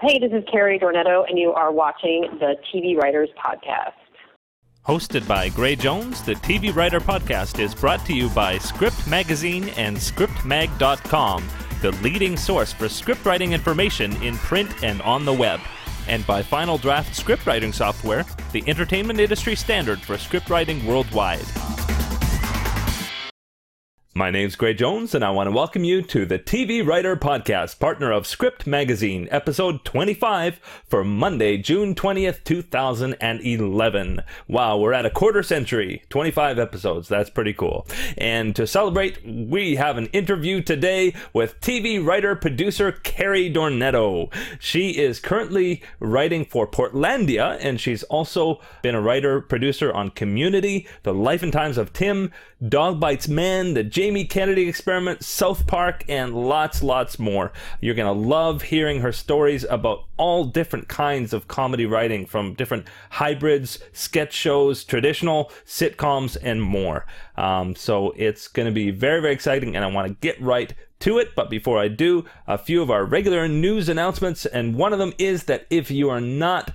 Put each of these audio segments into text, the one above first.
Hey, this is Karey Dornetto, and you are watching the TV Writers Podcast. Hosted by Gray Jones, the TV Writer Podcast is brought to you by Script Magazine and ScriptMag.com, the leading source for script writing information in print and on the web. And by Final Draft Script Writing Software, the entertainment industry standard for script writing worldwide. My name's Gray Jones, and I want to welcome you to the TV Writer Podcast, partner of Script Magazine, episode 25 for Monday, June 20th, 2011. Wow, we're at a quarter century, 25 episodes. That's pretty cool. And to celebrate, we have an interview today with TV writer producer Karey Dornetto. She is currently writing for Portlandia, and she's also been a writer producer on Community, The Life and Times of Tim, Dog Bites Man, The Jamie Kennedy Experiment, South Park, and lots, lots more. You're going to love hearing her stories about all different kinds of comedy writing from different hybrids, sketch shows, traditional sitcoms, and more. Um, so it's going to be very, very exciting, and I want to get right to it. But before I do, a few of our regular news announcements, and one of them is that if you are not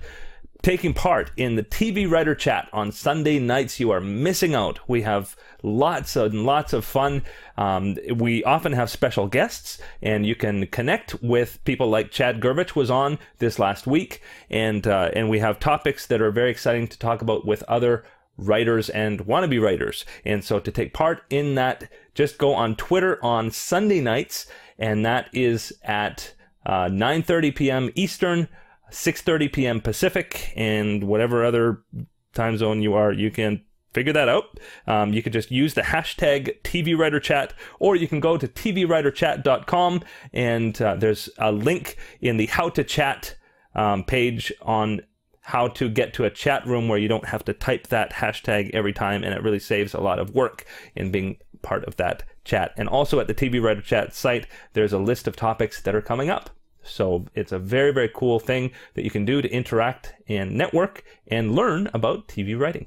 taking part in the TV Writer Chat on Sunday nights, you are missing out. We have lots and lots of fun. Um, we often have special guests, and you can connect with people like Chad Gervich was on this last week, and uh, and we have topics that are very exciting to talk about with other writers and wannabe writers. And so to take part in that, just go on Twitter on Sunday nights, and that is at uh, 9:30 p.m. Eastern. 6:30 p.m. Pacific, and whatever other time zone you are, you can figure that out. Um, you can just use the hashtag TV Writer Chat, or you can go to tvwriterchat.com, and uh, there's a link in the How to Chat um, page on how to get to a chat room where you don't have to type that hashtag every time, and it really saves a lot of work in being part of that chat. And also at the TV Writer Chat site, there's a list of topics that are coming up. So it's a very, very cool thing that you can do to interact and network and learn about TV writing.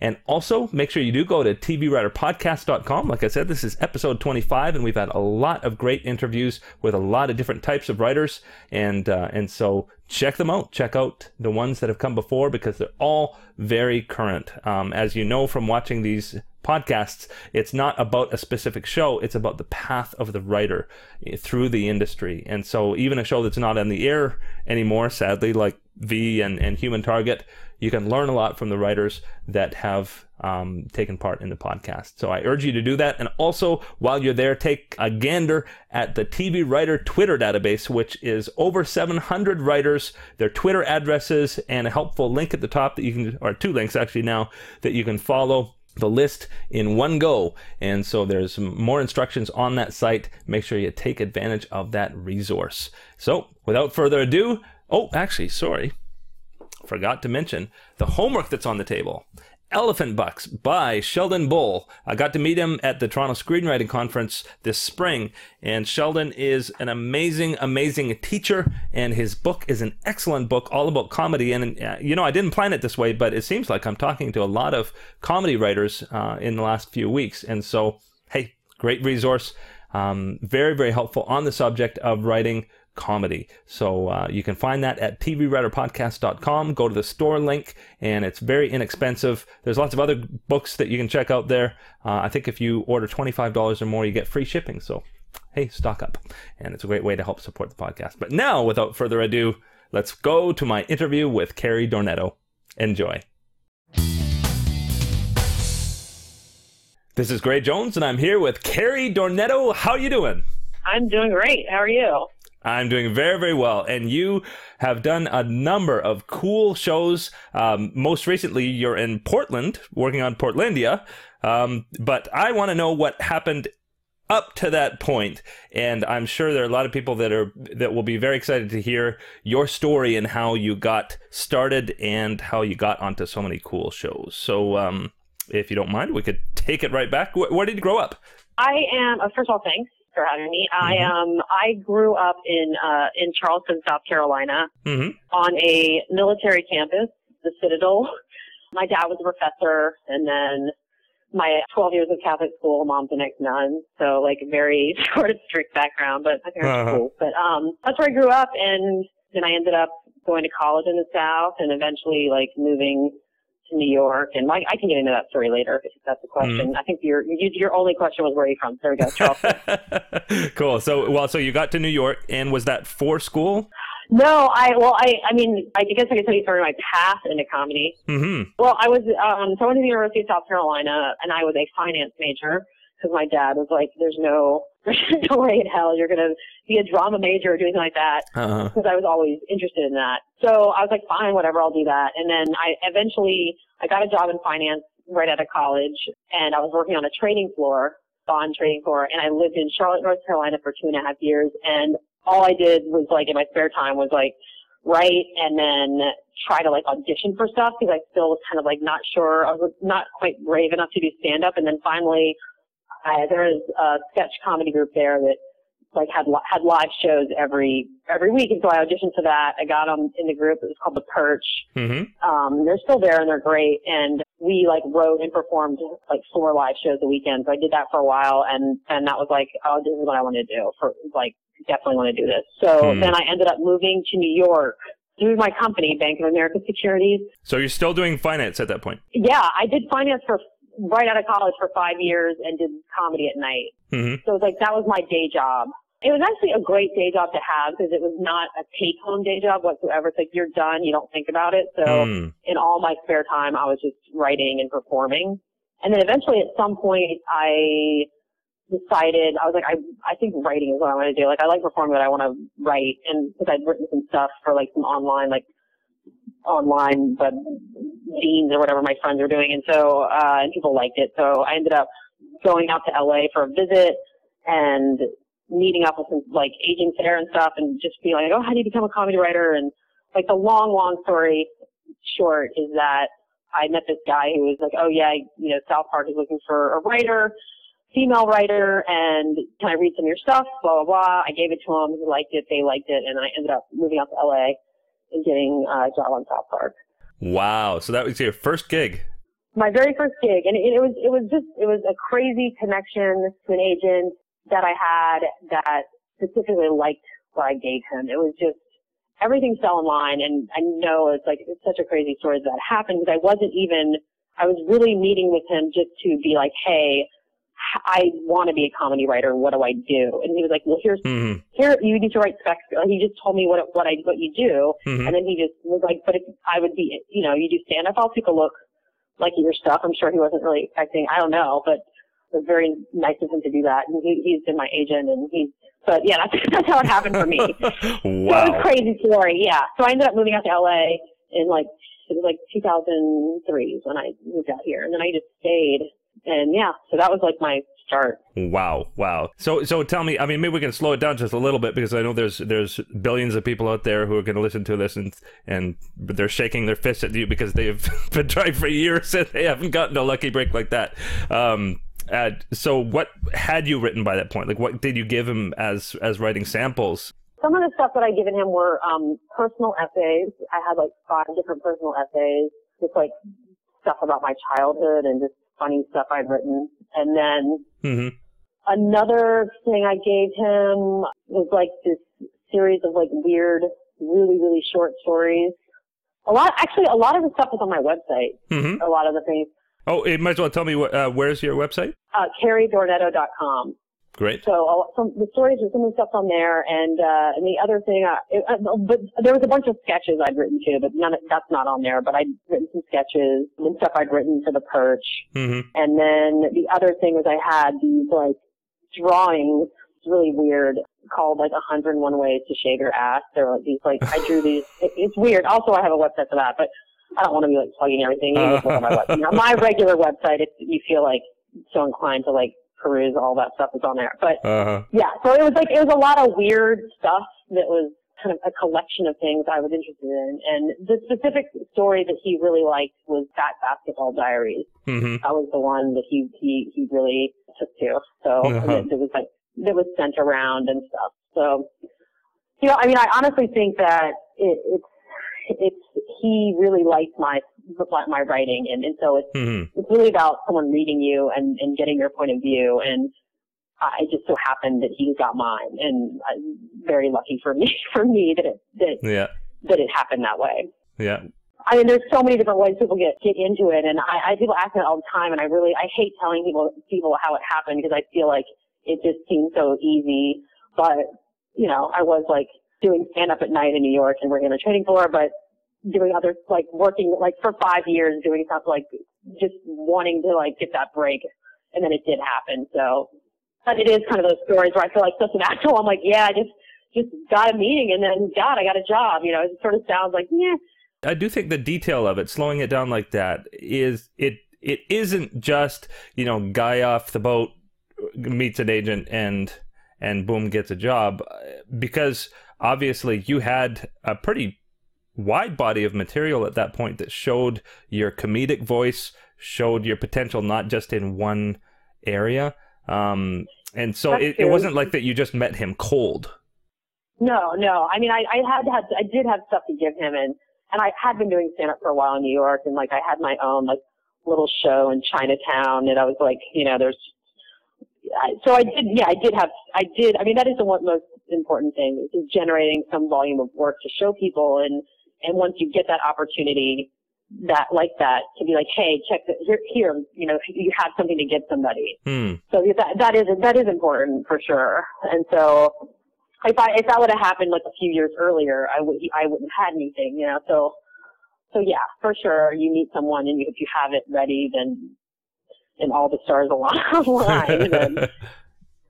And also make sure you do go to tvwriterpodcast.com. Like I said, this is episode 25, and we've had a lot of great interviews with a lot of different types of writers. And, uh, and so check them out. Check out the ones that have come before because they're all very current. Um, as you know from watching these podcasts, it's not about a specific show, it's about the path of the writer eh, through the industry. And so, even a show that's not on the air anymore, sadly, like V and, and Human Target, you can learn a lot from the writers that have um, taken part in the podcast. So I urge you to do that. And also, while you're there, take a gander at the TV Writer Twitter database, which is over 700 writers, their Twitter addresses, and a helpful link at the top that you can, or two links actually now, that you can follow the list in one go. And so there's more instructions on that site. Make sure you take advantage of that resource. So without further ado, oh, actually, sorry, forgot to mention the homework that's on the table. Elephant Bucks by Sheldon Bull. I got to meet him at the Toronto Screenwriting Conference this spring, and Sheldon is an amazing, amazing teacher, and his book is an excellent book all about comedy. And, uh, you know, I didn't plan it this way, but it seems like I'm talking to a lot of comedy writers uh, in the last few weeks. And so, hey, great resource. Um, very, very helpful on the subject of writing comedy. So uh, you can find that at tvwriterpodcast.com. Go to the store link, and it's very inexpensive. There's lots of other books that you can check out there. Uh, I think if you order $25 or more, you get free shipping. So, hey, stock up. And it's a great way to help support the podcast. But now, without further ado, let's go to my interview with Karey Dornetto. Enjoy. This is Gray Jones, and I'm here with Karey Dornetto. How are you doing? I'm doing great. How are you? I'm doing very, very well. And you have done a number of cool shows. Um, most recently, you're in Portland working on Portlandia. Um, but I want to know what happened up to that point and i'm sure there are a lot of people that are that will be very excited to hear your story and how you got started and how you got onto so many cool shows so um, if you don't mind we could take it right back where, where did you grow up I am, uh, first of all, thanks for having me. I Mm-hmm. um I grew up in uh in Charleston, South Carolina, mm-hmm. on a military campus, the Citadel. My dad was a professor, and then my 12 years of Catholic school, mom's an ex-nun, so like a very sort of strict background, but my parents Uh-huh. were cool. But um, that's where I grew up, and then I ended up going to college in the South and eventually like moving to New York. And like, I can get into that story later if that's the question. I think your you, your only question was where are you from? There we go, Charleston. cool. So, well, so you got to New York, and was that for school? no, I well, I I mean, I guess I can tell you sort of my path into comedy. Mm-hmm. Well, I was um, so I went to the University of South Carolina, and I was a finance major because my dad was like, "There's no, there's no way in hell you're gonna be a drama major or do anything like that." Uh-huh. because I was always interested in that. So I was like, fine, whatever, I'll do that. And then I eventually I got a job in finance right out of college, and I was working on a trading floor, bond trading floor, and I lived in Charlotte, North Carolina for two and a half years. And all I did was like in my spare time was like write and then try to like audition for stuff because I still was kind of like not sure. I was not quite brave enough to do stand up. And then finally, I, there was a sketch comedy group there that like had li- had live shows every every week, and so I auditioned for that. I got them in the group. It was called the Perch. Mm-hmm. Um, they're still there and they're great. And we like wrote and performed like four live shows a weekend. So I did that for a while, and and that was like, oh, this is what I want to do. For like, definitely want to do this. So Hmm. then I ended up moving to New York through my company, Bank of America Securities. So you're still doing finance at that point. Yeah, I did finance for right out of college for five years and did comedy at night. Mm-hmm. So it was like that was my day job. It was actually a great day job to have because it was not a take home day job whatsoever. It's like you're done, you don't think about it. So Mm. in all my spare time, I was just writing and performing. And then eventually at some point I decided, I was like, I, I think writing is what I want to do. Like I like performing, but I want to write. And because I'd written some stuff for like some online, like online, but zines or whatever my friends were doing. And so, uh, and people liked it. So I ended up going out to LA for a visit and meeting up with some like agents there and stuff and just being like, oh, how do you become a comedy writer? And like the long, long story short is that I met this guy who was like, oh yeah, you know, South Park is looking for a writer, female writer, and can I read some of your stuff? Blah, blah, blah. I gave it to him. He liked it. They liked it. And I ended up moving out to LA getting a job on South Park. Wow. So that was your first gig. my very first gig, and it, it was it was just it was a crazy connection to an agent that I had that specifically liked what I gave him. It was just everything fell in line, and I know it's like it's such a crazy story that happened because I wasn't even I was really meeting with him just to be like, hey. I want to be a comedy writer. What do I do? And he was like, "Well, here's Mm-hmm. here. You need to write specs." He just told me what what I what you do, Mm-hmm. and then he just was like, but if I would be, you know, you do stand up, I'll take a look like at your stuff. I'm sure he wasn't really expecting, I don't know, but it was very nice of him to do that. And he, he's been my agent and he's, but yeah, that's, that's how it happened for me. So it was a wow. crazy story. Yeah. So I ended up moving out to LA in like, it was like 2003 when I moved out here and then I just stayed. And yeah, so that was like my start. Wow, wow. So, so tell me. I mean, maybe we can slow it down just a little bit because I know there's there's billions of people out there who are going to listen to this and and they're shaking their fists at you because they've been trying for years and they haven't gotten a lucky break like that. Um, uh, so, what had you written by that point? Like, what did you give him as as writing samples? Some of the stuff that I given him were um, personal essays. I had like five different personal essays, just like stuff about my childhood and just funny stuff I'd written. And then hmm another thing I gave him was like this series of like weird, really, really short stories. A lot, actually, a lot of the stuff was on my website. hmm A lot of the things, Oh, you might as well tell me what, uh, where's your website? uh, kareydornetto.com. Great. So uh, some the stories and some of the stuff on there, and uh, and the other thing, uh, it, uh, but there was a bunch of sketches I'd written too, but none of, that's not on there. But I'd written some sketches and stuff I'd written for the Perch, hmm and then the other thing was I had these like drawings, really weird, called like 101 ways to shave your ass. They're like these like I drew these. It, it's weird. Also, I have a website for that, but I don't want to be like plugging everything. You can just look on my website. You know, my regular website, if you feel like so inclined to like peruse all that stuff is on there, but Uh-huh. yeah, so it was like it was a lot of weird stuff that was kind of a collection of things I was interested in. And the specific story that he really liked was Fat Basketball Diaries. hmm That was the one that he he he really took to. So Uh-huh. it, it was like that was sent around and stuff. So you know, I mean, I honestly think that it, it's it's he really liked my my writing, and and so it's hmm it's really about someone reading you and, and getting your point of view. And I just so happened that he got mine, and I'm very lucky for me for me that it that Yeah. that it happened that way. Yeah. I mean, there's so many different ways people get get into it, and I, I people ask me all the time, and I really I hate telling people people how it happened because I feel like it just seems so easy. But you know, I was like doing stand up at night in New York and working on the trading floor, but doing other like working like for five years doing stuff like just wanting to like get that break, and then it did happen. So, but it is kind of those stories where I feel like such an asshole. I'm like, yeah, I just just got a meeting, and then God, I got a job. You know, it sort of sounds like yeah. I do think the detail of it, slowing it down like that, is it it isn't just you know guy off the boat meets an agent and and boom gets a job because obviously you had a pretty wide body of material at that point that showed your comedic voice, showed your potential not just in one area. Um, and so it, it wasn't like that you just met him cold. No, no. I mean, I, I had had, I did have stuff to give him, and and I had been doing stand up for a while in New York, and like I had my own like little show in Chinatown, and I was like, you know, there's. I- So I did, yeah, I did have, I did. I mean, that is the one most important thing is generating some volume of work to show people, and and once you get that opportunity, that like that to be like, hey, check the, here, here, you know, you have something to give somebody. Hmm. So that that is that is important for sure. And so if I if that would have happened like a few years earlier, I would I wouldn't have had anything, you know. So so yeah, for sure, you meet someone and you, if you have it ready, then and all the stars align,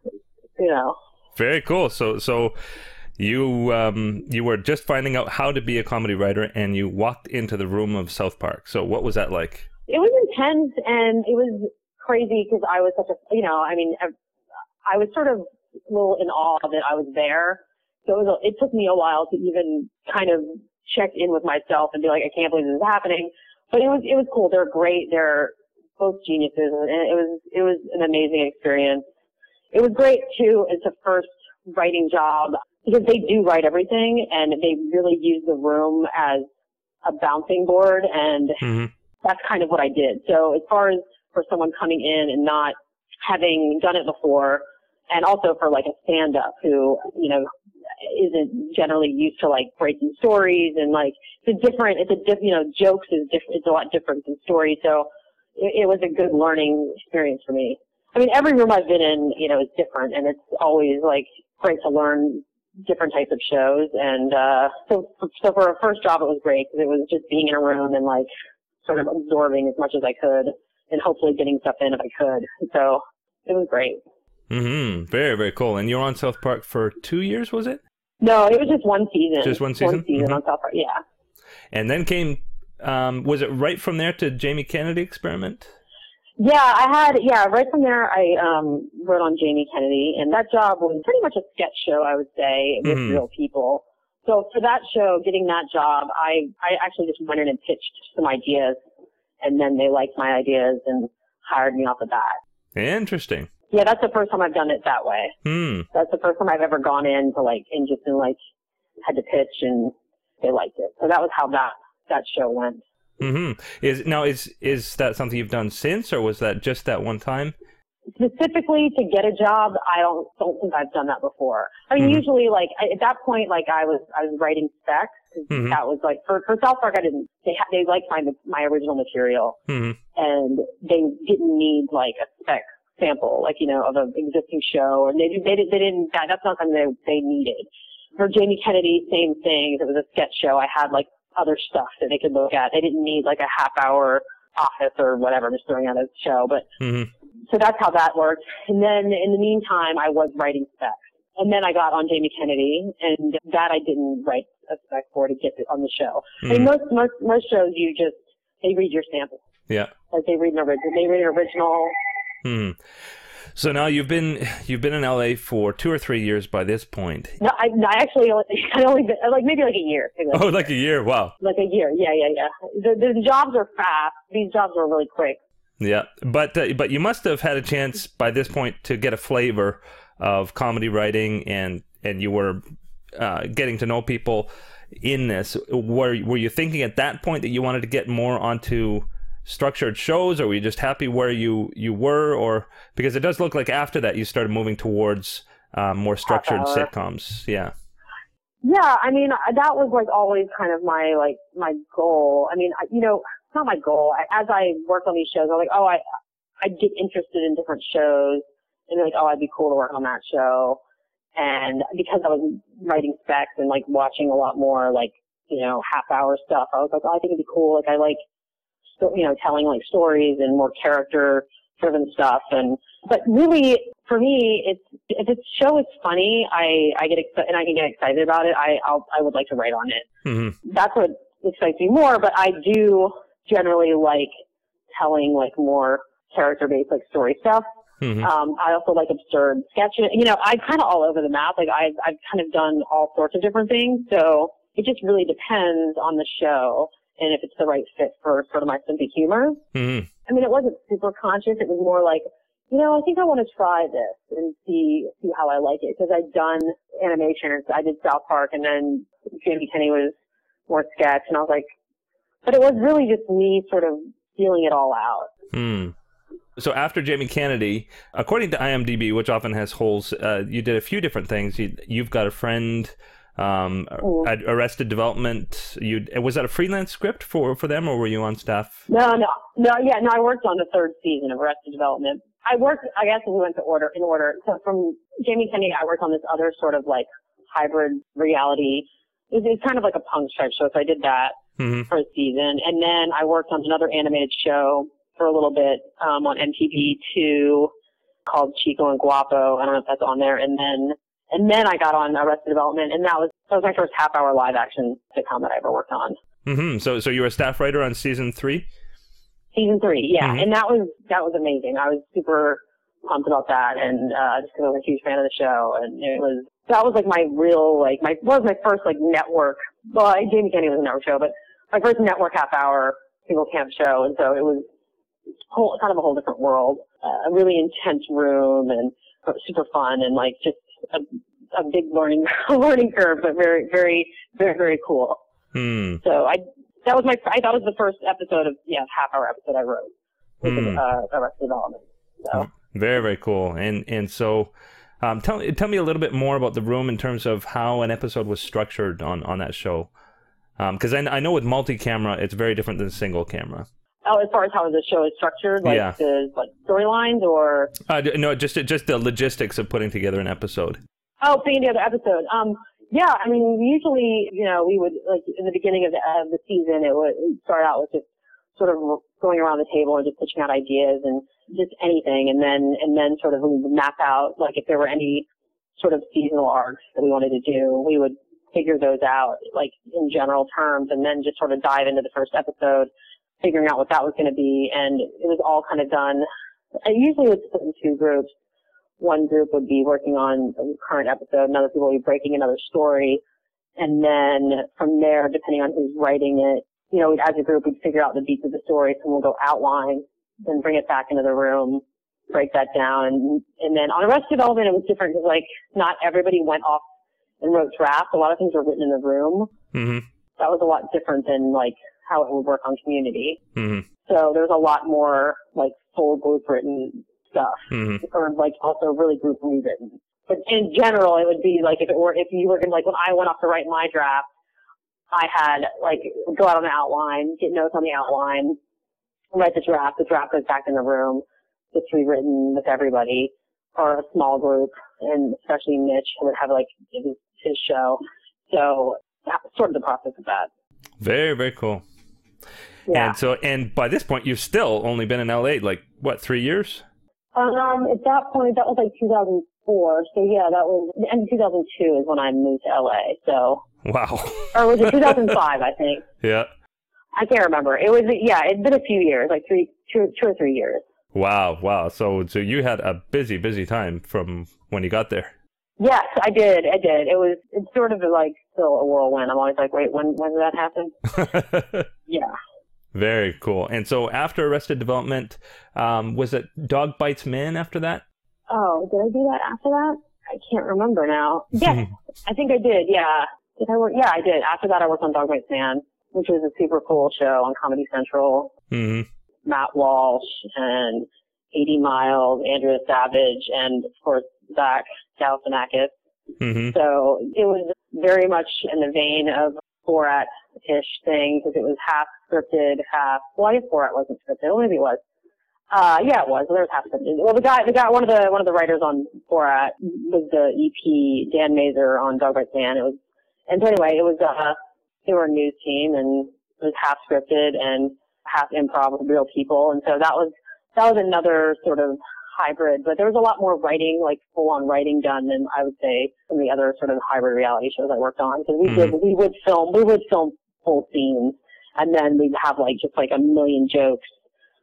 you know. Very cool. So so you um you were just finding out how to be a comedy writer and you walked into the room of South Park. So what was that like? It was intense and it was crazy because I was such a you know I mean I, I was sort of a little in awe that I was there. So it, was a, it took me a while to even kind of check in with myself and be like, I can't believe this is happening. But it was it was cool. They're great. They're both geniuses, and it was it was an amazing experience. It was great too. It's a first writing job because they do write everything, and they really use the room as a bouncing board and hmm that's kind of what I did. So as far as for someone coming in and not having done it before, and also for like a stand up who, you know, isn't generally used to like breaking stories and like it's a different, it's a diff, you know, jokes is different, it's a lot different than stories. So it, it was a good learning experience for me. I mean, every room I've been in, you know, is different and it's always like great to learn different types of shows. And, uh, so, so for a first job, it was great because it was just being in a room and like sort of absorbing as much as I could and hopefully getting stuff in if I could. So it was great. hmm Very very cool. And you were on South Park for two years, was it? No, it was just one season. Just one season? One season Mhm. on South Park. Yeah. And then came um was it right from there to Jamie Kennedy experiment? Yeah, I had, yeah, right from there, I, um, wrote on Jamie Kennedy and that job was pretty much a sketch show, I would say, with Mhm. real people. So for that show, getting that job, I, I actually just went in and pitched some ideas and then they liked my ideas and hired me off the bat. Interesting. Yeah, that's the first time I've done it that way. Hmm. That's the first time I've ever gone in to like, and just been like, had to pitch and they liked it. So that was how that, that show went. Mm-hmm. Is now is is that something you've done since, or was that just that one time? specifically to get a job, I don't don't think I've done that before. I mean, Mhm. usually like at that point, like I was I was writing specs. Mhm. That was like for for South Park, I didn't. They they liked my my original material, hmm and they didn't need like a spec sample, like you know, of an existing show, or they they did- they didn't. That, that's not something they they needed. For Jamie Kennedy, same thing. It was a sketch show, I had like other stuff that they could look at. They didn't need like a half hour office or whatever. I'm just throwing out a show, but hmm so that's how that worked. And then in the meantime, I was writing specs. And then I got on Jamie Kennedy, and that I didn't write a spec for to get it on the show. I mean, most most most shows you just they read your sample, Yeah. like they read an original. They read an original. Hmm. So now you've been you've been in LA for two or three years by this point. No, I, no, I actually only, I only been, like maybe like a year. Like, Oh, like a year. Wow. like a year. Yeah, yeah, yeah. The, the jobs are fast. These jobs are really quick. Yeah, but uh, but you must have had a chance by this point to get a flavor of comedy writing, and and you were uh, getting to know people in this. Were were you thinking at that point that you wanted to get more onto structured shows, or were you just happy where you you were, or because it does look like after that you started moving towards um, more structured sitcoms? Yeah. Yeah, I mean that was like always kind of my like my goal. I mean, you know, it's not my goal. I, as I worked on these shows, I'm like, oh, I I get interested in different shows, and like, oh, I'd be cool to work on that show. And because I was writing specs and like watching a lot more like you know half hour stuff, I was like, oh, I think it'd be cool. Like I like you know telling like stories and more character driven stuff. And but really, for me, it's if a show is funny, I I get excited and I can get excited about it. I I'll, I would like to write on it. Mm-hmm. That's what excites me more. But I do generally like telling like more character based like story stuff. Mm-hmm. Um, I also like absurd sketches. You know, I'm kind of all over the map. Like I've I've kind of done all sorts of different things. So it just really depends on the show and if it's the right fit for sort of my sense of humor. Mm-hmm. I mean, it wasn't super conscious. It was more like, you know, I think I want to try this and see see how I like it because I'd done animation. I did South Park, and then Jamie Kennedy was more sketch, and I was like, but it was really just me sort of feeling it all out. Hmm. So after Jamie Kennedy, according to IMDb, which often has holes, uh, you did a few different things. You, have got a friend um, mm-hmm. Arrested Development. You was that a freelance script for for them, or were you on staff? No, no, no. Yeah, no. I worked on the third season of Arrested Development. I worked. I guess we went to order in order. So from Jamie Kennedy, I worked on this other sort of like hybrid reality. It was kind of like a punk stripe show, so I did that mm-hmm. for a season, and then I worked on another animated show for a little bit um, on MTV two called Chico and Guapo. I don't know if that's on there, and then and then I got on Arrested Development, and that was that was my first half hour live action sitcom that I ever worked on. Mm-hmm. So, so you were a staff writer on season three. Season three, yeah, mm-hmm. and that was that was amazing. I was super pumped about that, and uh, just because I was a huge fan of the show, and it was that was like my real like my was my first like network. Well, Jamie Kennedy was a network show, but my first network half hour single camp show, and so it was whole kind of a whole different world. Uh, a really intense room and super fun and like just a, a big learning learning curve, but very very very very cool. Hmm. So I that was my I thought it was the first episode of yeah half hour episode I wrote with hmm. the, uh, Arrested Development. So hmm. very very cool. And and so. Um, tell tell me a little bit more about the room in terms of how an episode was structured on, on that show, because um, I, I know with multi camera it's very different than single camera. Oh, as far as how the show is structured, like yeah. the like storylines or uh, no, just just the logistics of putting together an episode. Oh, putting together episode. Um, yeah, I mean, usually, you know, we would like in the beginning of the, of the season, it would start out with just sort of going around the table and just pitching out ideas and just anything, and then and then sort of map out like if there were any sort of seasonal arcs that we wanted to do, we would figure those out like in general terms, and then just sort of dive into the first episode figuring out what that was going to be. And it was all kind of done. I usually would split in two groups. One group would be working on the current episode. Another people would be breaking another story. And then from there, depending on who's writing it, you know, as a group, we'd figure out the beats of the story. So we'll go outline, then bring it back into the room, break that down. And, and then on Arrested Development, it was different because like not everybody went off and wrote drafts. A lot of things were written in the room. Mm-hmm. That was a lot different than like how it would work on community. Mm-hmm. So there's a lot more like full group written stuff, mm-hmm. or like also really group rewritten. But in general, it would be like if it were if you were gonna like when I went off to write my draft, I had like go out on the outline, get notes on the outline, write the draft. The draft goes back in the room, gets rewritten with everybody or a small group, and especially Mitch and would have like his, his show. So that's sort of the process of that. Very very cool. Yeah. And so, and by this point, you've still only been in LA like what three years? Um, at that point, that was like 2004. So yeah, that was and 2002 is when I moved to LA. So wow. or was it 2005? I think. Yeah. I can't remember. It was yeah. It's been a few years, like three, two, two or three years. Wow, wow. So, so you had a busy, busy time from when you got there. Yes, I did. I did. It was. It's sort of like still a whirlwind. I'm always like, wait, when when did that happen? yeah. Very cool. And so after Arrested Development, um, was it Dog Bites Man after that? Oh, did I do that after that? I can't remember now. Yes, I think I did. Yeah. Did I work? Yeah, I did. After that, I worked on Dog Bites Man, which was a super cool show on Comedy Central. Mm-hmm. Matt Walsh and A.D. Miles, Andrea Savage, and of course Zach Galifianakis. Mm-hmm. So it was very much in the vein of Borat-ish thing because it was half scripted, half. Well, I guess Borat wasn't scripted. Well, maybe it was. Uh, yeah, it was. There was half scripted. Well, the guy, the guy, one of the one of the writers on Borat was the EP Dan Mazer on Dog Bites Man. It was, and so anyway, it was. Uh, they were a news team, and it was half scripted and half improv with real people, and so that was that was another sort of hybrid, but there was a lot more writing, like full on writing done than I would say some of the other sort of hybrid reality shows I worked on. Because we Mhm. did, we would film, we would film full scenes, and then we'd have like just like a million jokes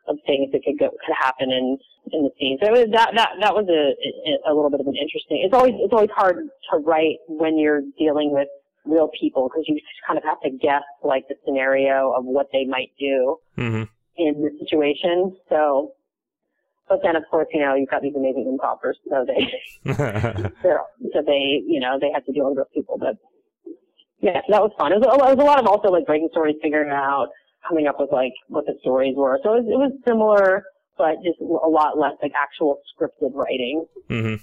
of things that could go could happen in in the scene. So it was, that that that was a a little bit of an interesting. It's always it's always hard to write when you're dealing with real people because you kind of have to guess like the scenario of what they might do Mm-hmm. in the situation. So, but then of course, you know, you've got these amazing improvers, so they, so they, you know, they have to deal with those people. But yeah, so that was fun. It was, a- it was a lot of also like breaking stories, figuring out, coming up with like what the stories were. So it was, it was similar, but just a lot less like actual scripted writing. mm-hmm.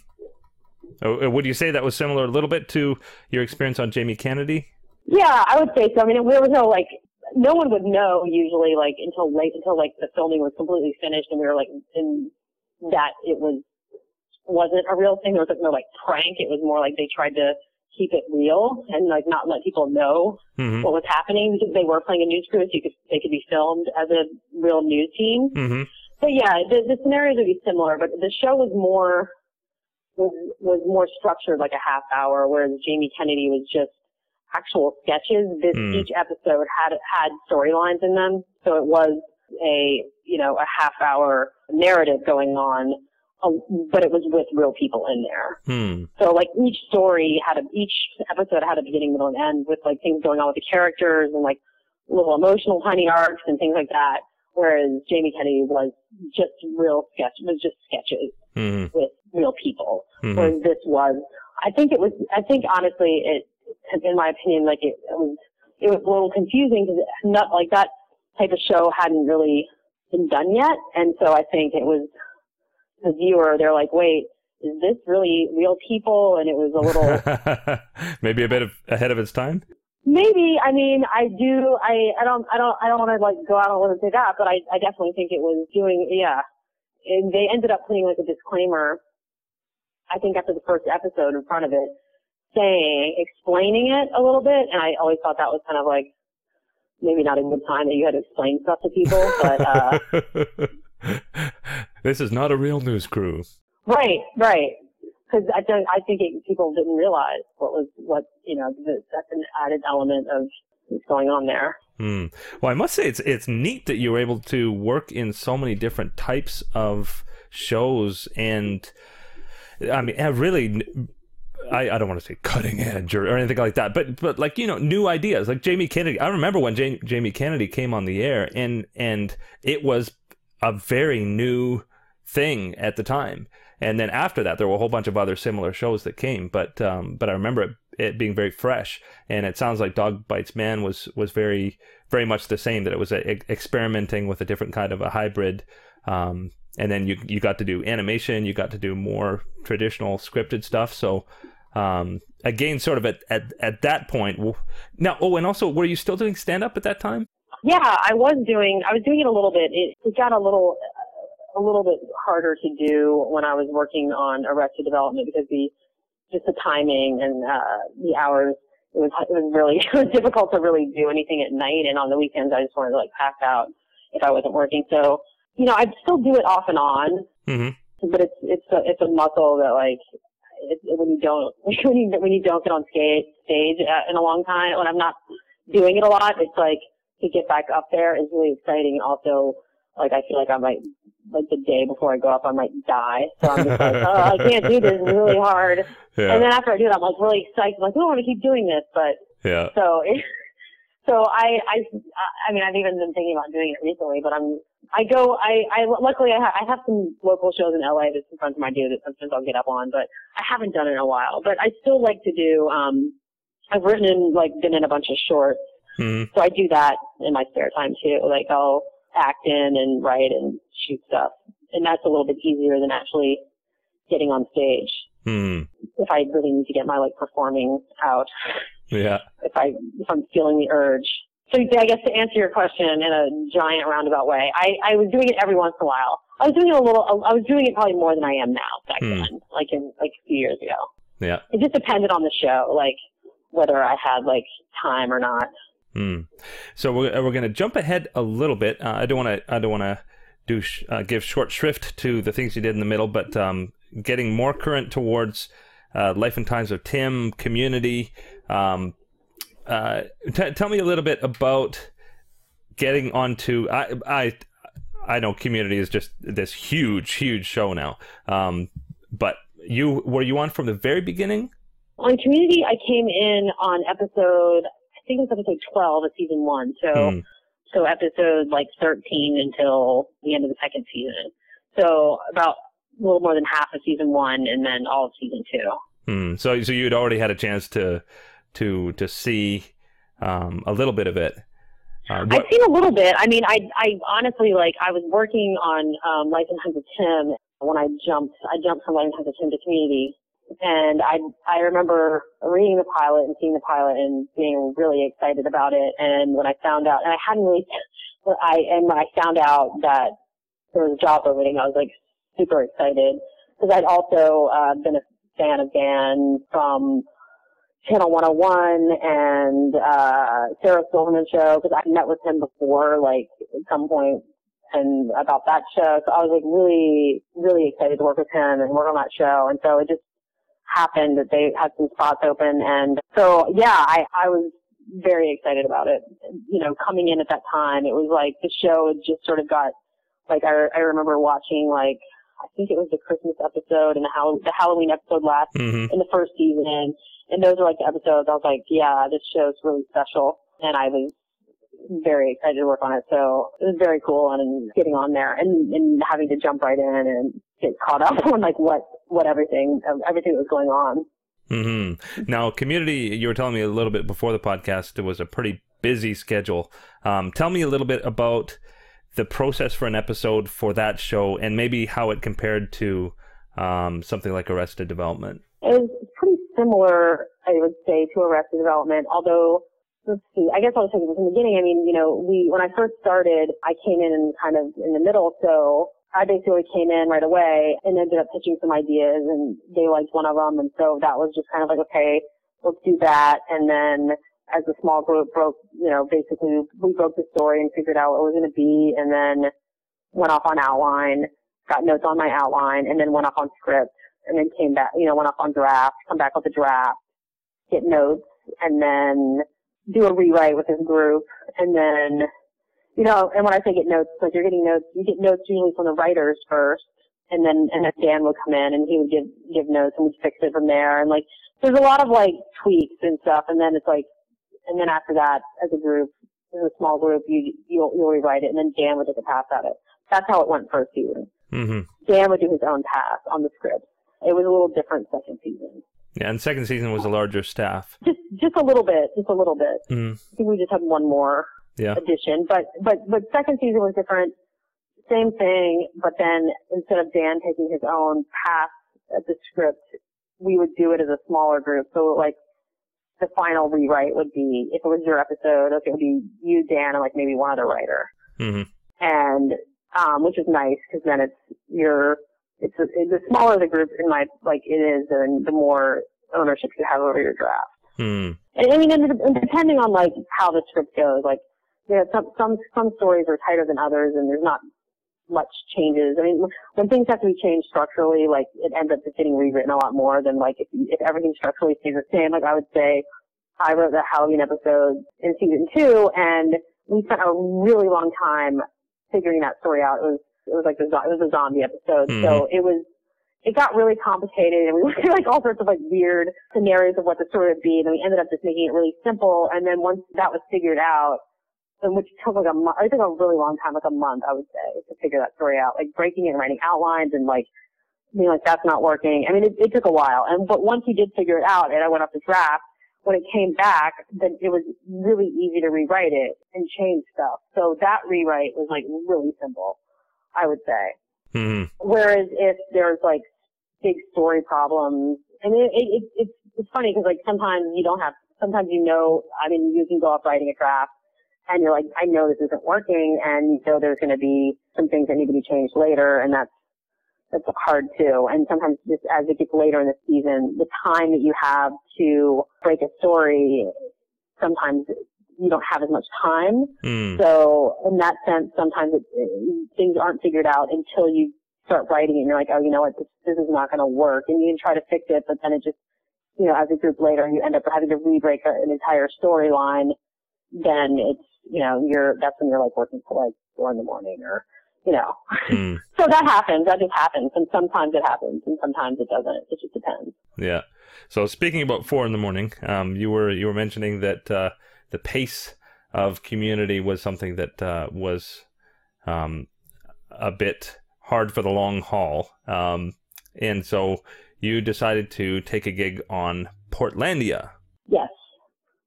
Oh, would you say that was similar a little bit to your experience on Jamie Kennedy? Yeah, I would say so. I mean, there was no like, no one would know usually like until late, until like the filming was completely finished and we were like in that it was, wasn't a real thing. There was like no like prank. It was more like they tried to keep it real and like not let people know Mm-hmm. what was happening because they were playing a news crew, so you could, they could be filmed as a real news team. Mm-hmm. But yeah, the, the scenarios would be similar, but the show was more was was more structured, like a half hour, whereas Jamie Kennedy was just actual sketches. This Hmm. each episode had had storylines in them, so it was a you know a half hour narrative going on, uh, but it was with real people in there. Hmm. So like each story had a each episode had a beginning, middle, and end with like things going on with the characters and like little emotional tiny arcs and things like that. Whereas Jamie Kennedy was just real sketch was just sketches Mm-hmm. with real people. Mm-hmm. Whereas this was I think it was I think honestly it in my opinion like it, it was it was a little confusing because not like that type of show hadn't really been done yet, and so I think it was the viewer they're like wait is this really real people? And it was a little Maybe a bit of, ahead of its time. maybe. I mean, I do. I I don't I don't I don't want to like go out on a limb and say that, but I I definitely think it was doing yeah. And they ended up putting like a disclaimer. I think after the first episode in front of it, saying explaining it a little bit, and I always thought that was kind of like maybe not a good time that you had to explain stuff to people, but uh this is not a real news crew. Right, right. Because I think I think it, people didn't realize what was what you know the, that's an added element of what's going on there. Hmm. Well, I must say it's it's neat that you were able to work in so many different types of shows, and I mean, I really. I, I don't want to say cutting edge or, or anything like that, but but like you know new ideas like Jamie Kennedy. I remember when Jamie, Jamie Kennedy came on the air and and it was a very new thing at the time. And then after that, there were a whole bunch of other similar shows that came, but um, but I remember it, it being very fresh. And it sounds like Dog Bites Man was was very very much the same. That it was a, e- experimenting with a different kind of a hybrid. Um, and then you you got to do animation, you got to do more traditional scripted stuff. So um, again, sort of at, at at that point. Now, oh, and also, were you still doing stand up at that time? Yeah, I was doing I was doing it a little bit. It, it got a little a little bit harder to do when I was working on Arrested Development because the just the timing and uh, the hours. It was it was really it was difficult to really do anything at night, and on the weekends I just wanted to like pass out if I wasn't working. So you know I'd still do it off and on, Mm-hmm. but it's it's a it's a muscle that like it, when you don't when you when you don't get on stage stage uh, in a long time when I'm not doing it a lot it's like to get back up there is really exciting. And also like I feel like I might like the day before I go up I might die. So I'm just like oh I can't do this. It's really hard. Yeah. and then after I do it I'm like really excited. I'm like oh I want to keep doing this but yeah. so it, so I, I, I mean, I've even been thinking about doing it recently, but I'm, I go, I, I, luckily I, ha- I have some local shows in LA that some friends of mine do that sometimes I'll get up on, but I haven't done it in a while, but I still like to do, um, I've written and like, been in a bunch of shorts, Mhm. so I do that in my spare time too. Like I'll, act in and write and shoot stuff. And that's a little bit easier than actually getting on stage. Hmm. If I really need to get my like performing out, Yeah. if I if I'm feeling the urge. So I guess to answer your question in a giant roundabout way, I, I was doing it every once in a while. I was doing it a little. I was doing it probably more than I am now back Hmm. then, like in like a few years ago. Yeah. It just depended on the show, like whether I had like time or not. Hmm. So we're, we're going to jump ahead a little bit. Uh, I don't want to. I don't want to do sh- uh, give short shrift to the things you did in the middle, but um, getting more current towards uh, life and times of Tim, community. Um, uh, t- tell me a little bit about getting onto. I I I know community is just this huge, huge show now. Um, but you were you on from the very beginning? On Community, I came in on episode, I think it was episode 12 of season one. So, Hmm. so episode like 13 until the end of the second season. So about a little more than half of season one and then all of season two. Hmm. So, so you'd already had a chance to to to see um, a little bit of it. Uh, I've seen a little bit. I mean, I, I honestly like, I was working on, um, Life and Times of Tim when I jumped, I jumped from Life and Times of Tim to Community. And I, I remember reading the pilot and seeing the pilot and being really excited about it. And when I found out, and I hadn't really, I, and when I found out that there was a job opening, I was like super excited because I'd also, uh, been a fan of Dan from Channel 101 and uh, Sarah Silverman show because I met with him before, like at some point, and about that show. So I was like really, really excited to work with him and work on that show. And so it just happened that they had some spots open, and so yeah, I I was very excited about it. You know, coming in at that time, it was like the show had just sort of got like I I remember watching like. I think it was the Christmas episode and the, Hall- the Halloween episode last mhm. in the first season. And those were like the episodes I was like, yeah, this show's really special. And I was very excited to work on it. So it was very cool and getting on there and, and having to jump right in and get caught up on like what, what everything, everything that was going on. hmm Now, community, you were telling me a little bit before the podcast, it was a pretty busy schedule. Um, tell me a little bit about the process for an episode for that show and maybe how it compared to um, something like Arrested Development. It was pretty similar, I would say, to Arrested Development, although let's see, I guess I'll take it from the beginning. I mean, you know, we, when I first started, I came in and kind of in the middle, so I basically came in right away and ended up pitching some ideas and they liked one of them. And so that was just kind of like, okay, let's do that. And then as a small group broke, you know, basically we broke the story and figured out what it was going to be and then went off on outline, got notes on my outline and then went off on script and then came back, you know, went off on draft, come back with a draft, get notes and then do a rewrite with this group and then you know, and when I say get notes, like you're getting notes, you get notes usually from the writers first, and then and then Dan would come in and he would give give notes and we'd fix it from there. And like there's a lot of like tweaks and stuff, and then it's like, and then after that, as a group, as a small group, you you'll you'll rewrite it, and then Dan would take a pass at it. That's how it went first season. hmm Dan would do his own pass on the script. It was a little different second season. Yeah, and second season was a larger staff. Just just a little bit, just a little bit. Mhm. I think we just had one more Yeah. edition, but but but second season was different. Same thing, but then instead of Dan taking his own pass at the script, we would do it as a smaller group. So like the final rewrite would be if it was your episode, okay, it would be you, Dan, and like maybe one other writer, hmm and um, which is nice because then it's your it's the smaller the group in my like it is, and the more ownership you have over your draft. Hmm. And, I mean, and, and depending on like how the script goes, like you know, some some some stories are tighter than others, and there's not much changes. I mean, when things have to be changed structurally, like it ends up just getting rewritten a lot more than like if if everything structurally stays the same. Like I would say, I wrote the Halloween episode in season two, and we spent a really long time figuring that story out. It was it was like the it was a zombie episode, so mm-hmm. it was it got really complicated and we looked at like all sorts of like weird scenarios of what the story would be and we ended up just making it really simple and then once that was figured out and which took like a month it took a really long time like a month I would say to figure that story out like breaking it and writing outlines and like being like that's not working I mean it, it took a while and but once we did figure it out and I went off the draft when it came back, then it was really easy to rewrite it and change stuff. So that rewrite was like really simple, I would say. hmm Whereas if there's like big story problems, and it, it, it, it's it's funny because like sometimes you don't have, sometimes you know, I mean, you can go off writing a draft and you're like, I know this isn't working, and you know there's going to be some things that need to be changed later, and that's that's hard too. And sometimes just as it gets later in the season, the time that you have to break a story, sometimes you don't have as much time. Mm. So in that sense, sometimes it, it, things aren't figured out until you start writing it and you're like, oh, you know what, this, this is not going to work. And you can try to fix it, but then it just, you know, as a group later, you end up having to re-break a, an entire storyline. Then it's, you know, you're, that's when you're like working till like four in the morning or, you know. Mm. so that happens. That just happens. And sometimes it happens and sometimes it doesn't. It just depends. Yeah. So speaking about four in the morning, um, you were you were mentioning that uh, the pace of Community was something that uh, was um, a bit hard for the long haul, um, and so you decided to take a gig on Portlandia. Yes.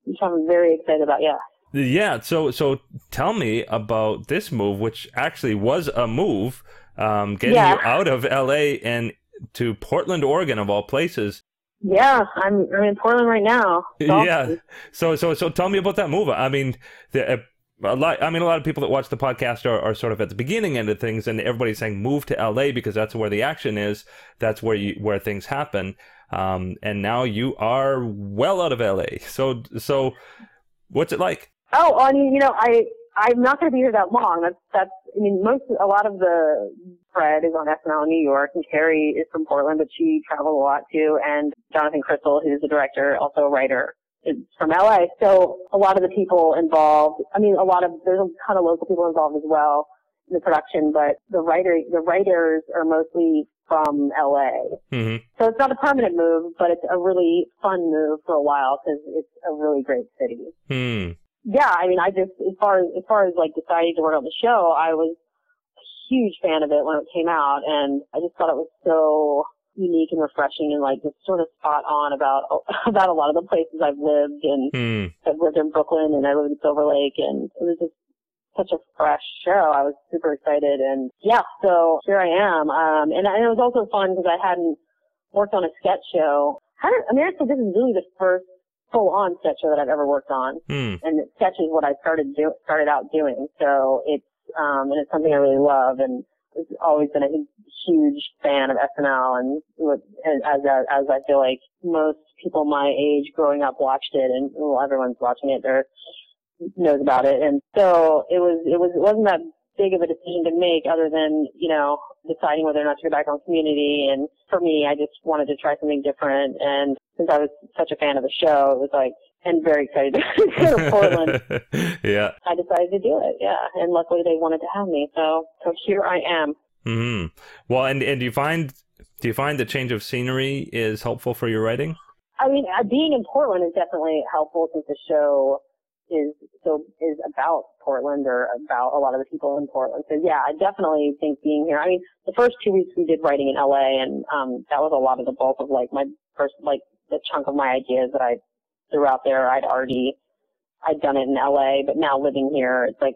Which I'm very excited about. Yeah. Yeah. So so tell me about this move, which actually was a move, um, getting Yeah. you out of L.A. and to Portland, Oregon, of all places. Yeah. I'm, I'm in Portland right now. Yeah. So so so tell me about that move. I mean, the, uh, a lot. I mean, a lot of people that watch the podcast are, are sort of at the beginning end of things, and everybody's saying move to LA because that's where the action is. That's where you where things happen. Um, and now you are well out of LA. So so, what's it like? Oh, I mean, you know, I I'm not going to be here that long. That's that's. I mean, most a lot of the Fred is on SNL in New York, and Carrie is from Portland, but she traveled a lot too. And Jonathan Krisel, who's the director, also a writer, is from LA. So a lot of the people involved. I mean, a lot of there's a ton of local people involved as well in the production, but the writer the writers are mostly from LA. hmm So it's not a permanent move, but it's a really fun move for a while because it's a really great city Hmm. Yeah, I mean, I just as far as as far as like deciding to work on the show, I was a huge fan of it when it came out, and I just thought it was so unique and refreshing, and like just sort of spot on about about a lot of the places I've lived, and Hmm. I've lived in Brooklyn, and I lived in Silver Lake, and it was just such a fresh show. I was super excited, and yeah, so here I am, um, and, and it was also fun because I hadn't worked on a sketch show. I, don't, I mean, actually, this is really the first full-on sketch show that I've ever worked on Hmm. and sketch is what I started do started out doing. So it's um and it's something I really love and I've always been a huge fan of SNL and and as as I feel like most people my age growing up watched it and well everyone's watching it or knows about it and so it was it was it wasn't that big of a decision to make other than you know deciding whether or not to go back on community and for me I just wanted to try something different and since I was such a fan of the show it was like and very excited to go to Portland yeah. I decided to do it, yeah. And luckily they wanted to have me, so so here I am. Hmm. Well, and and do you find do you find the change of scenery is helpful for your writing? I mean, uh, being in Portland is definitely helpful since the show is so is about Portland or about a lot of the people in Portland. So yeah, I definitely think being here. I mean, the first two weeks we did writing in LA, and um, that was a lot of the bulk of like my first like the chunk of my ideas that I threw out there. I'd already I'd done it in LA, but now living here, it's like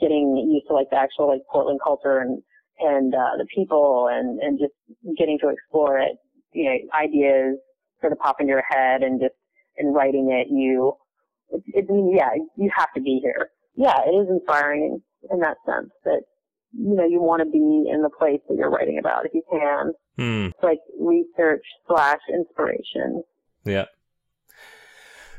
getting used to like the actual like Portland culture and and uh, the people and and just getting to explore it. You know, ideas sort of pop into your head and just in writing it, you it, it yeah, you have to be here. Yeah, it is inspiring in that sense that you know you want to be in the place that you're writing about if you can. Hmm. It's like research slash inspiration. Yeah.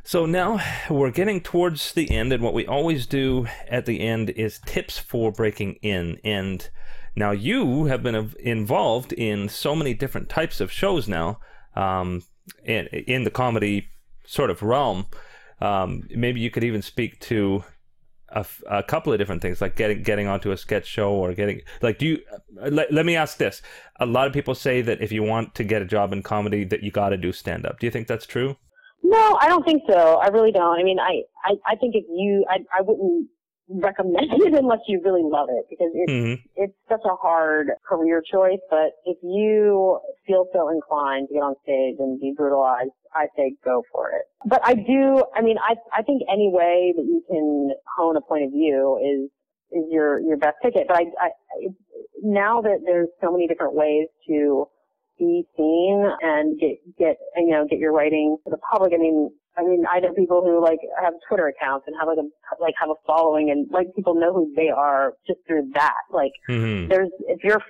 So now we're getting towards the end, and what we always do at the end is tips for breaking in. And now you have been involved in so many different types of shows now, um, in, in the comedy sort of realm. Um, maybe you could even speak to a, couple of different things, like getting getting onto a sketch show or getting like. Do you? uh, Let, let me ask this: A lot of people say that if you want to get a job in comedy, that you got to do stand up. Do you think that's true? No, I don't think so. I really don't. I mean, I, I, I think if you, I, I wouldn't recommend it unless you really love it because it's hmm it's such a hard career choice. But if you feel so inclined to get on stage and be brutalized, I say go for it. But I do. I mean, I I think any way that you can hone a point of view is is your your best ticket. But I, I now that there's so many different ways to be seen and get get you know get your writing to the public. I mean, I mean, I know people who like have Twitter accounts and have like a like have a following and like people know who they are just through that. Like hmm there's if you're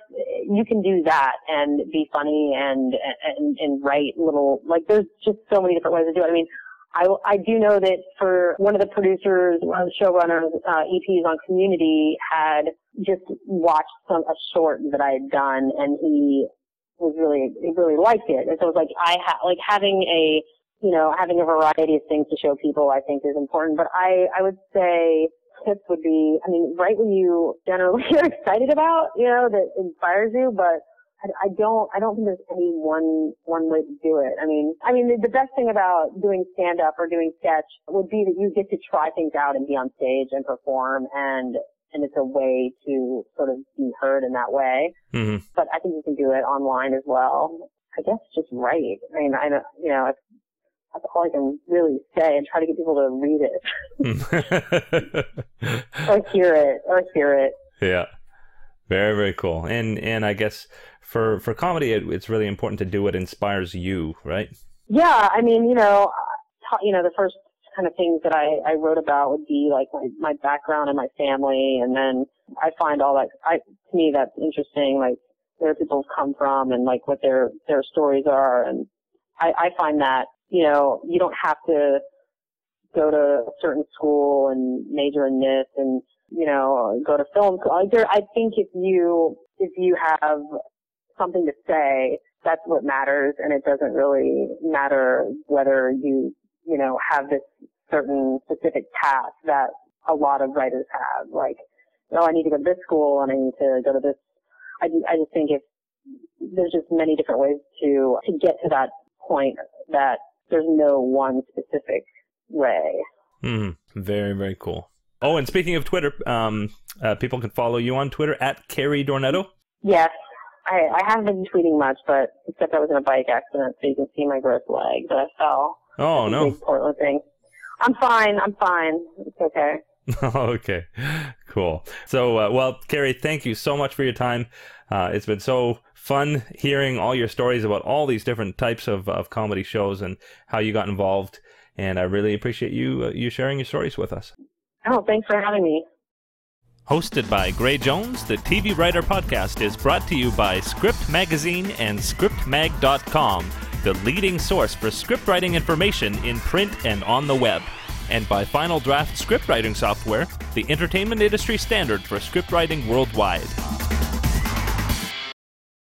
you can do that and be funny and and and write little like there's just so many different ways to do it. I mean. I, I do know that for one of the producers, one of the showrunners, uh, EPs on Community had just watched some a short that I had done, and he was really he really liked it. And so it was like I ha- like having a you know having a variety of things to show people. I think is important. But I I would say tips would be I mean write what you generally are excited about, you know, that inspires you, but. I, I don't. I don't think there's any one one way to do it. I mean, I mean, the, the best thing about doing stand up or doing sketch would be that you get to try things out and be on stage and perform, and and it's a way to sort of be heard in that way hmm but I think you can do it online as well. I guess just write. I mean, I don't, you know, it's, that's all I can really say and try to get people to read it or hear it or hear it. yeah. Very, very cool. And and I guess for for comedy, it, it's really important to do what inspires you, right? Yeah, I mean, you know, uh, you know, the first kind of things that I, I wrote about would be like my, my background and my family, and then I find all that. I to me that's interesting, like where people have come from and like what their their stories are, and I, I find that you know you don't have to go to a certain school and major in this and you know go to film school. I think if you if you have something to say, that's what matters, and it doesn't really matter whether you you know have this certain specific path that a lot of writers have. Like, oh, I need to go to this school and I need to go to this. I I just think if there's just many different ways to to get to that point that there's no one specific way. hmm Very, very cool. Oh, and speaking of Twitter, um, uh, people can follow you on Twitter at Karey Dornetto. Yes, I, I haven't been tweeting much, but except I was in a bike accident, so you can see my gross leg that I fell. Oh no. Portland thing. I'm fine. I'm fine. It's okay. okay, cool. So, uh, well, Karey, thank you so much for your time. Uh, it's been so fun hearing all your stories about all these different types of, of comedy shows and how you got involved. And I really appreciate you uh, you sharing your stories with us. Oh, thanks for having me. Hosted by Gray Jones, the TV Writer Podcast is brought to you by Script Magazine and ScriptMag.com, the leading source for script writing information in print and on the web. And by Final Draft Script Writing Software, the entertainment industry standard for script writing worldwide.